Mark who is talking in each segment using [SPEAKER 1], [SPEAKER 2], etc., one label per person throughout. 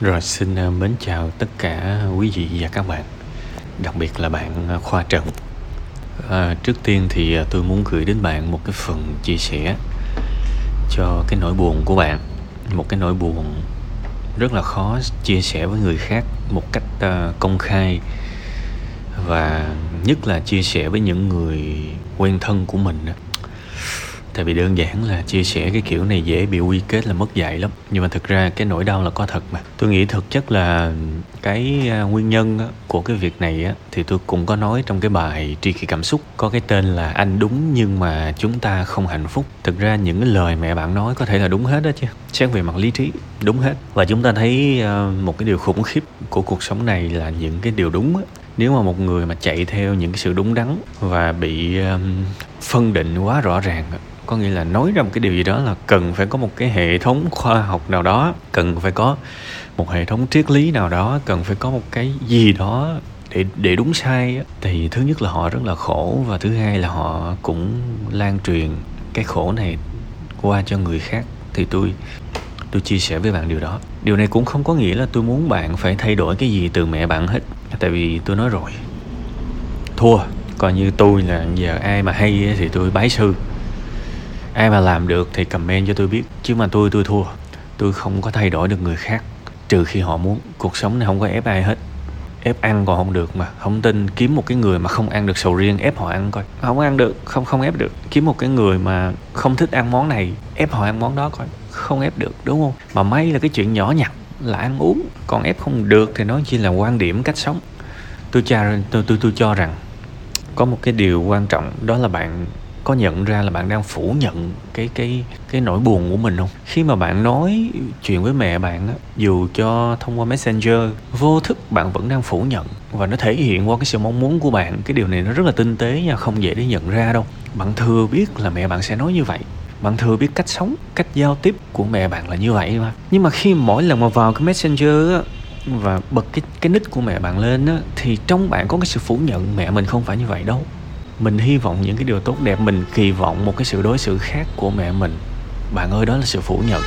[SPEAKER 1] Rồi xin ờ, mến chào tất cả quý vị và các bạn Đặc biệt là bạn ờ, Khoa Trần. À, Trước tiên thì tôi muốn gửi đến bạn một cái phần chia sẻ Cho cái nỗi buồn của bạn Một cái nỗi buồn rất là khó chia sẻ với người khác Một cách uh, công khai Và nhất là chia sẻ với những người quen thân của mình tại vì đơn giản là chia sẻ cái kiểu này dễ bị quy kết là mất dạy lắm. Nhưng mà thực ra cái nỗi đau là có thật mà. Tôi nghĩ thực chất là cái à, nguyên nhân của cái việc này á thì tôi cũng có nói trong cái bài tri kỷ cảm xúc. Có cái tên là anh đúng nhưng mà chúng ta không hạnh phúc. Thực ra những cái lời mẹ bạn nói có thể là đúng hết đó chứ. Xét về mặt lý trí đúng hết. Và chúng ta thấy à, một cái điều khủng khiếp của cuộc sống này là những cái điều đúng á. Nếu mà một người mà chạy theo những cái sự đúng đắn và bị um, phân định quá rõ ràng có nghĩa là nói ra một cái điều gì đó là cần phải có một cái hệ thống khoa học nào đó, cần phải có một hệ thống triết lý nào đó, cần phải có một cái gì đó để để đúng sai thì thứ nhất là họ rất là khổ, và thứ hai là họ cũng lan truyền cái khổ này qua cho người khác. Thì tôi tôi chia sẻ với bạn điều đó. Điều này cũng không có nghĩa là tôi muốn bạn phải thay đổi cái gì từ mẹ bạn hết. Tại vì tôi nói rồi, thua, coi như tôi là giờ ai mà hay thì tôi bái sư ai mà làm được thì comment cho tôi biết, chứ mà tôi tôi thua. Tôi không có thay đổi được người khác, trừ khi họ muốn. Cuộc sống này không có ép ai hết. Ép ăn còn không được mà. Không tin kiếm một cái người mà không ăn được sầu riêng, ép họ ăn coi. Không ăn được, không không ép được. Kiếm một cái người mà không thích ăn món này, ép họ ăn món đó coi. Không ép được, đúng không? Mà may là cái chuyện nhỏ nhặt là ăn uống. Còn ép không được thì nói chỉ là quan điểm cách sống. Tôi cho tôi tôi tôi cho rằng có một cái điều quan trọng đó là bạn có nhận ra là bạn đang phủ nhận cái cái cái nỗi buồn của mình không? Khi mà bạn nói chuyện với mẹ bạn á, dù cho thông qua messenger, vô thức bạn vẫn đang phủ nhận và nó thể hiện qua cái sự mong muốn của bạn. Cái điều này nó rất là tinh tế nha, không dễ để nhận ra đâu. Bạn thừa biết là mẹ bạn sẽ nói như vậy. Bạn thừa biết cách sống, cách giao tiếp của mẹ bạn là như vậy mà. Nhưng mà khi mỗi lần mà vào cái messenger á và bật cái cái nick của mẹ bạn lên á, thì trong bạn có cái sự phủ nhận mẹ mình không phải như vậy đâu mình hy vọng những cái điều tốt đẹp, mình kỳ vọng một cái sự đối xử khác của mẹ mình. Bạn ơi, đó là sự phủ nhận.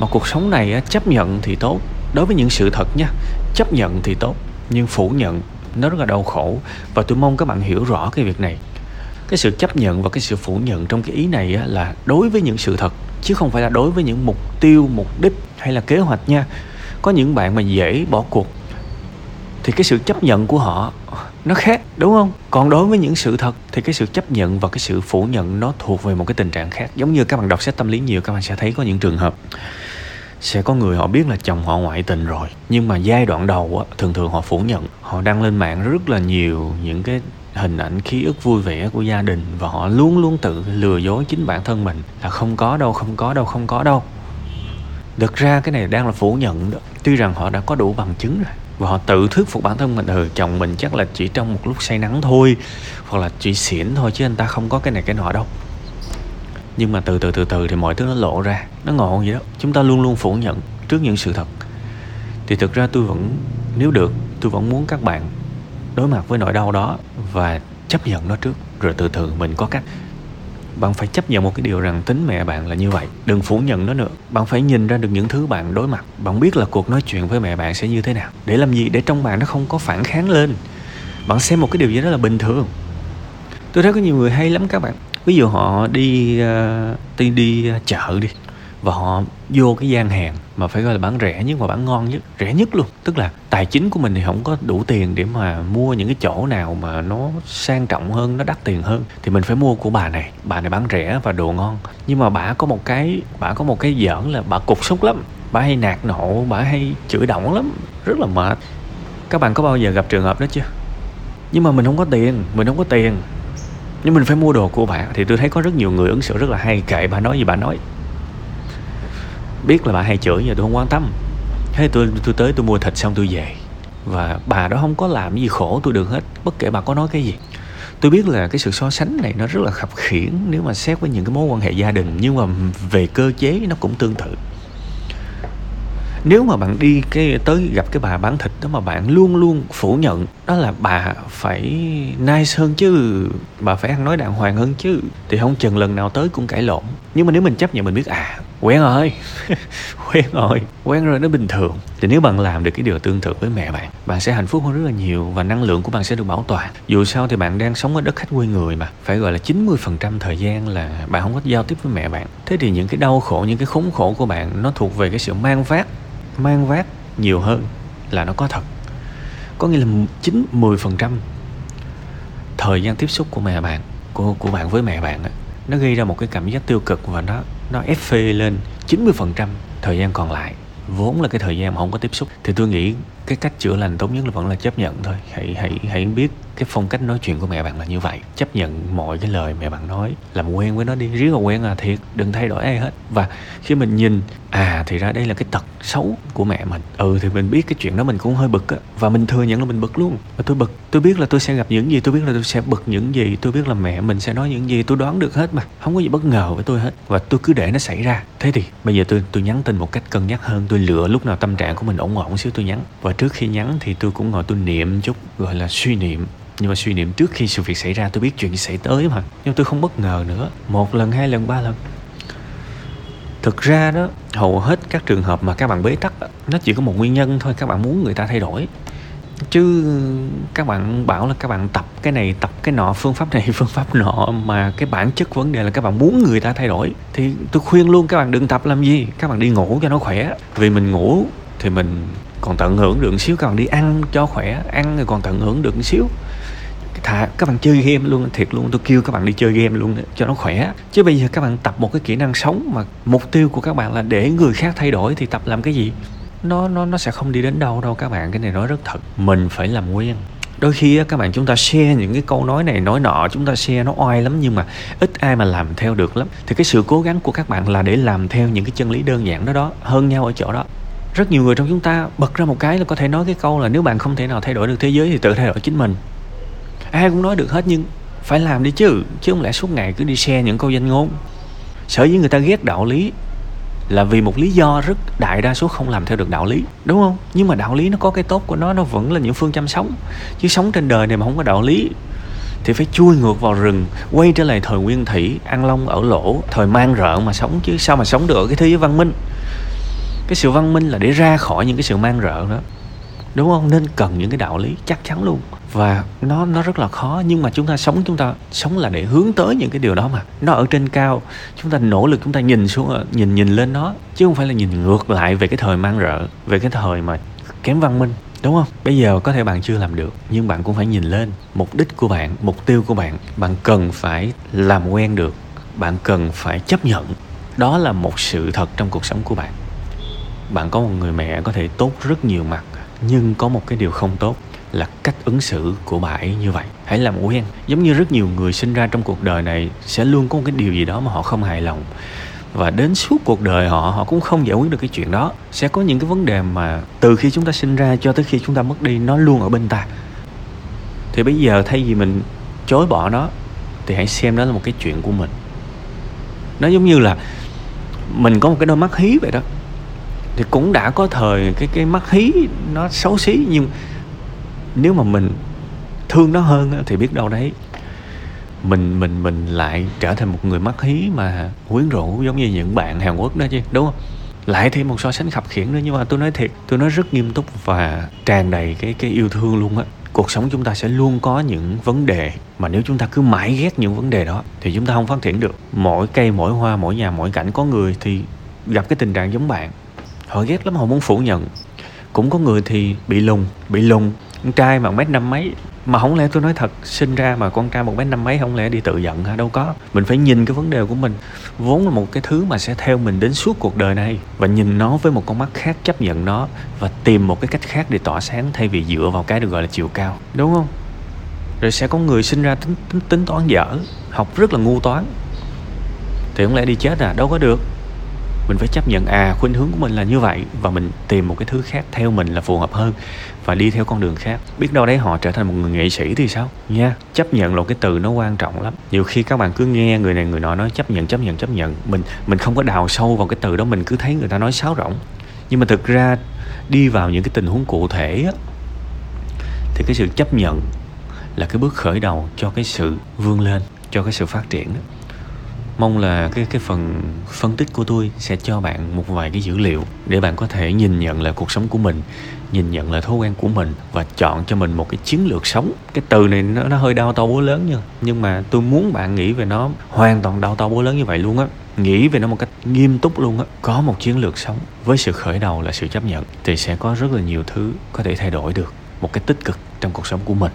[SPEAKER 1] Mà cuộc sống này chấp nhận thì tốt. Đối với những sự thật nha, chấp nhận thì tốt, nhưng phủ nhận nó rất là đau khổ. Và tôi mong các bạn hiểu rõ cái việc này. Cái sự chấp nhận và cái sự phủ nhận trong cái ý này là đối với những sự thật, chứ không phải là đối với những mục tiêu, mục đích hay là kế hoạch nha. Có những bạn mà dễ bỏ cuộc, thì cái sự chấp nhận của họ nó khác, đúng không? Còn đối với những sự thật thì cái sự chấp nhận và cái sự phủ nhận nó thuộc về một cái tình trạng khác. Giống như các bạn đọc sách tâm lý nhiều, các bạn sẽ thấy có những trường hợp sẽ có người họ biết là chồng họ ngoại tình rồi. Nhưng mà giai đoạn đầu á, thường thường họ phủ nhận, họ đăng lên mạng rất là nhiều những cái hình ảnh, ký ức vui vẻ của gia đình và họ luôn luôn tự lừa dối chính bản thân mình là không có đâu, không có đâu, không có đâu. Thực ra cái này đang là phủ nhận đó. Tuy rằng họ đã có đủ bằng chứng rồi và họ tự thuyết phục bản thân mình ừ chồng mình chắc là chỉ trong một lúc say nắng thôi, hoặc là chỉ xỉn thôi chứ anh ta không có cái này cái nọ đâu. Nhưng mà từ từ từ từ thì mọi thứ nó lộ ra, nó ngộ vậy đó. Chúng ta luôn luôn phủ nhận trước những sự thật. Thì thực ra tôi vẫn, nếu được, tôi vẫn muốn các bạn đối mặt với nỗi đau đó và chấp nhận nó trước. Rồi từ từ mình có cách bạn phải chấp nhận một cái điều rằng tính mẹ bạn là như vậy. Đừng phủ nhận nó nữa. Bạn phải nhìn ra được những thứ bạn đối mặt. Bạn biết là cuộc nói chuyện với mẹ bạn sẽ như thế nào. Để làm gì? Để trong bạn nó không có phản kháng lên. Bạn xem một cái điều gì đó là bình thường. Tôi thấy có nhiều người hay lắm các bạn. Ví dụ họ đi ờ, đi đi ờ, chợ đi và họ vô cái gian hàng mà phải gọi là bán rẻ nhất và bán ngon nhất, rẻ nhất luôn. Tức là tài chính của mình thì không có đủ tiền để mà mua những cái chỗ nào mà nó sang trọng hơn, nó đắt tiền hơn. Thì mình phải mua của bà này. Bà này bán rẻ và đồ ngon. Nhưng mà bà có một cái, bà có một cái giỡn là bà cục xúc lắm. Bà hay nạt nộ, bà hay chửi động lắm. Rất là mệt. Các bạn có bao giờ gặp trường hợp đó chưa? Nhưng mà mình không có tiền, mình không có tiền. Nhưng mình phải mua đồ của bà. Thì tôi thấy có rất nhiều người ứng xử rất là hay kệ bà nói gì bà nói biết là bà hay chửi nhưng tôi không quan tâm. Thế tôi tôi tới tôi mua thịt xong tôi về. Và bà đó không có làm gì khổ tôi được hết, bất kể bà có nói cái gì. Tôi biết là cái sự so sánh này nó rất là khập khiển nếu mà xét với những cái mối quan hệ gia đình, nhưng mà về cơ chế nó cũng tương tự. Nếu mà bạn đi cái, tới gặp cái bà bán thịt đó mà bạn luôn luôn phủ nhận đó là bà phải nice hơn chứ, bà phải ăn nói đàng hoàng hơn chứ. Thì không chừng lần nào tới cũng cãi lộn. Nhưng mà nếu mình chấp nhận, mình biết à quen rồi. Quen rồi. Quen rồi, nó bình thường. Thì nếu bạn làm được cái điều tương tự với mẹ bạn bạn sẽ hạnh phúc hơn rất là nhiều và năng lượng của bạn sẽ được bảo toàn dù sao thì bạn đang sống ở đất khách quê người mà. Phải gọi là 90% thời gian là bạn không có giao tiếp với mẹ bạn. Thế thì những cái đau khổ, những cái khốn khổ của bạn, nó thuộc về cái sự mang vác. Mang vác nhiều hơn là nó có thật có nghĩa là 9 10% thời gian tiếp xúc của mẹ bạn, của của bạn với mẹ bạn đó nó gây ra một cái cảm giác tiêu cực và nó nó ép phê lên 90% thời gian còn lại. Vốn là cái thời gian mà không có tiếp xúc. Thì tôi nghĩ cái cách chữa lành tốt nhất là vẫn là chấp nhận thôi. Hãy hãy hãy biết cái phong cách nói chuyện của mẹ bạn là như vậy. Chấp nhận mọi cái lời mẹ bạn nói. Làm quen với nó đi. Riết là quen à thiệt. Đừng thay đổi ai hết. Và khi mình nhìn à thì ra đây là cái tật xấu của mẹ mình. Ừ thì mình biết cái chuyện đó mình cũng hơi bực á. Và mình thừa nhận là mình bực luôn. Và tôi bực. Tôi biết là tôi sẽ gặp những gì. Tôi biết là tôi sẽ bực những gì. Tôi biết là mẹ mình sẽ nói những gì. Tôi đoán được hết mà. Không có gì bất ngờ với tôi hết. Và tôi cứ để nó xảy ra. Thế thì, bây giờ tôi tôi nhắn tin một cách cân nhắc hơn. Tôi lựa lúc nào tâm trạng của mình ổn ổn xíu tôi nhắn. Và trước khi nhắn thì tôi cũng ngồi tôi niệm chút, gọi là suy niệm. Nhưng mà suy niệm trước khi sự việc xảy ra tôi biết chuyện gì xảy tới mà. Nhưng tôi không bất ngờ nữa. Một lần, hai lần, ba lần. Thực ra đó, hầu hết các trường hợp mà các bạn bế tắc nó chỉ có một nguyên nhân thôi, các bạn muốn người ta thay đổi. Chứ các bạn bảo là các bạn tập cái này, tập cái nọ, phương pháp này, phương pháp nọ, mà cái bản chất vấn đề là các bạn muốn người ta thay đổi. Thì tôi khuyên luôn các bạn đừng tập làm gì, các bạn đi ngủ cho nó khỏe. Vì mình ngủ thì mình còn tận hưởng được một xíu, các bạn đi ăn cho khỏe, ăn rồi còn tận hưởng được một xíu. Thà các bạn chơi game luôn, thiệt luôn, tôi kêu các bạn đi chơi game luôn cho nó khỏe. Chứ bây giờ các bạn tập một cái kỹ năng sống mà mục tiêu của các bạn là để người khác thay đổi thì tập làm cái gì? Nó nó nó sẽ không đi đến đâu đâu các bạn, cái này nói rất thật. Mình phải làm quen. Đôi khi các bạn chúng ta share những cái câu nói này, nói nọ, chúng ta share nó oai lắm nhưng mà ít ai mà làm theo được lắm. Thì cái sự cố gắng của các bạn là để làm theo những cái chân lý đơn giản đó đó, hơn nhau ở chỗ đó rất nhiều người trong chúng ta bật ra một cái là có thể nói cái câu là nếu bạn không thể nào thay đổi được thế giới thì tự thay đổi chính mình. Ai cũng nói được hết nhưng phải làm đi chứ chứ không lẽ suốt ngày cứ đi share những câu danh ngôn. Sở dĩ người ta ghét đạo lý là vì một lý do rất đại đa số không làm theo được đạo lý, đúng không? Nhưng mà đạo lý nó có cái tốt của nó nó vẫn là những phương châm sống. Chứ sống trên đời này mà không có đạo lý thì phải chui ngược vào rừng, quay trở lại thời nguyên thủy, ăn long ở lỗ, thời mang rợ mà sống chứ sao mà sống được ở cái thế giới văn minh? Cái sự văn minh là để ra khỏi những cái sự mang rợ đó. Đúng không? Nên cần những cái đạo lý chắc chắn luôn. Và nó nó rất là khó, nhưng mà chúng ta sống, chúng ta sống là để hướng tới những cái điều đó mà. Nó ở trên cao, chúng ta nỗ lực, chúng ta nhìn xuống, nhìn nhìn lên nó, chứ không phải là nhìn ngược lại về cái thời mang rợ, về cái thời mà kém văn minh. Đúng không? Bây giờ có thể bạn chưa làm được, nhưng bạn cũng phải nhìn lên mục đích của bạn, mục tiêu của bạn. Bạn cần phải làm quen được, bạn cần phải chấp nhận. Đó là một sự thật trong cuộc sống của bạn bạn có một người mẹ có thể tốt rất nhiều mặt, nhưng có một cái điều không tốt là cách ứng xử của bà ấy như vậy. Hãy làm quen giống như rất nhiều người sinh ra trong cuộc đời này sẽ luôn có một cái điều gì đó mà họ không hài lòng. Và đến suốt cuộc đời họ họ cũng không giải quyết được cái chuyện đó. Sẽ có những cái vấn đề mà từ khi chúng ta sinh ra cho tới khi chúng ta mất đi, nó luôn ở bên ta. Thì bây giờ thay vì mình chối bỏ nó, thì hãy xem đó là một cái chuyện của mình. Nó giống như là mình có một cái đôi mắt hí vậy đó thì cũng đã có thời cái cái mắt hí nó xấu xí, nhưng nếu mà mình thương nó hơn thì biết đâu đấy, mình mình mình lại trở thành một người mắt hí mà quyến rũ giống như những bạn Hàn Quốc đó chứ, đúng không? Lại thêm một so sánh khập khiển nữa, nhưng mà tôi nói thiệt, tôi nói rất nghiêm túc và tràn đầy cái cái yêu thương luôn á. Cuộc sống chúng ta sẽ luôn có những vấn đề, mà nếu chúng ta cứ mãi ghét những vấn đề đó, thì chúng ta không phát triển được. Mỗi cây, mỗi hoa, mỗi nhà, mỗi cảnh, có người thì gặp cái tình trạng giống bạn họ ghét lắm họ muốn phủ nhận. Cũng có người thì bị lùn bị lùn con trai mà mét năm mấy. Mà không lẽ tôi nói thật sinh ra mà con trai một mét năm mấy không lẽ đi tự giận hả? Đâu có. Mình phải nhìn cái vấn đề của mình. Vốn là một cái thứ mà sẽ theo mình đến suốt cuộc đời này. Và nhìn nó với một con mắt khác chấp nhận nó. Và tìm một cái cách khác để tỏa sáng thay vì dựa vào cái được gọi là chiều cao. Đúng không? Rồi sẽ có người sinh ra tính tính, tính toán dở. Học rất là ngu toán. Thì không lẽ đi chết à? Đâu có được mình phải chấp nhận à khuynh hướng của mình là như vậy và mình tìm một cái thứ khác theo mình là phù hợp hơn và đi theo con đường khác. Biết đâu đấy họ trở thành một người nghệ sĩ thì sao? Nha chấp nhận là cái từ nó quan trọng lắm. Nhiều khi các bạn cứ nghe người này người nọ nói chấp nhận chấp nhận chấp nhận. Mình mình không có đào sâu vào cái từ đó mình cứ thấy người ta nói sáo rỗng. Nhưng mà thực ra đi vào những cái tình huống cụ thể á, thì cái sự chấp nhận là cái bước khởi đầu cho cái sự vươn lên cho cái sự phát triển đó mong là cái cái phần phân tích của tôi sẽ cho bạn một vài cái dữ liệu để bạn có thể nhìn nhận lại cuộc sống của mình nhìn nhận lại thói quen của mình và chọn cho mình một cái chiến lược sống. Cái từ này nó, nó hơi đau to búa lớn nha nhưng mà tôi muốn bạn nghĩ về nó hoàn toàn đau to búa lớn như vậy luôn á. Nghĩ về nó một cách nghiêm túc luôn á. Có một chiến lược sống với sự khởi đầu là sự chấp nhận thì sẽ có rất là nhiều thứ có thể thay đổi được một cái tích cực trong cuộc sống của mình.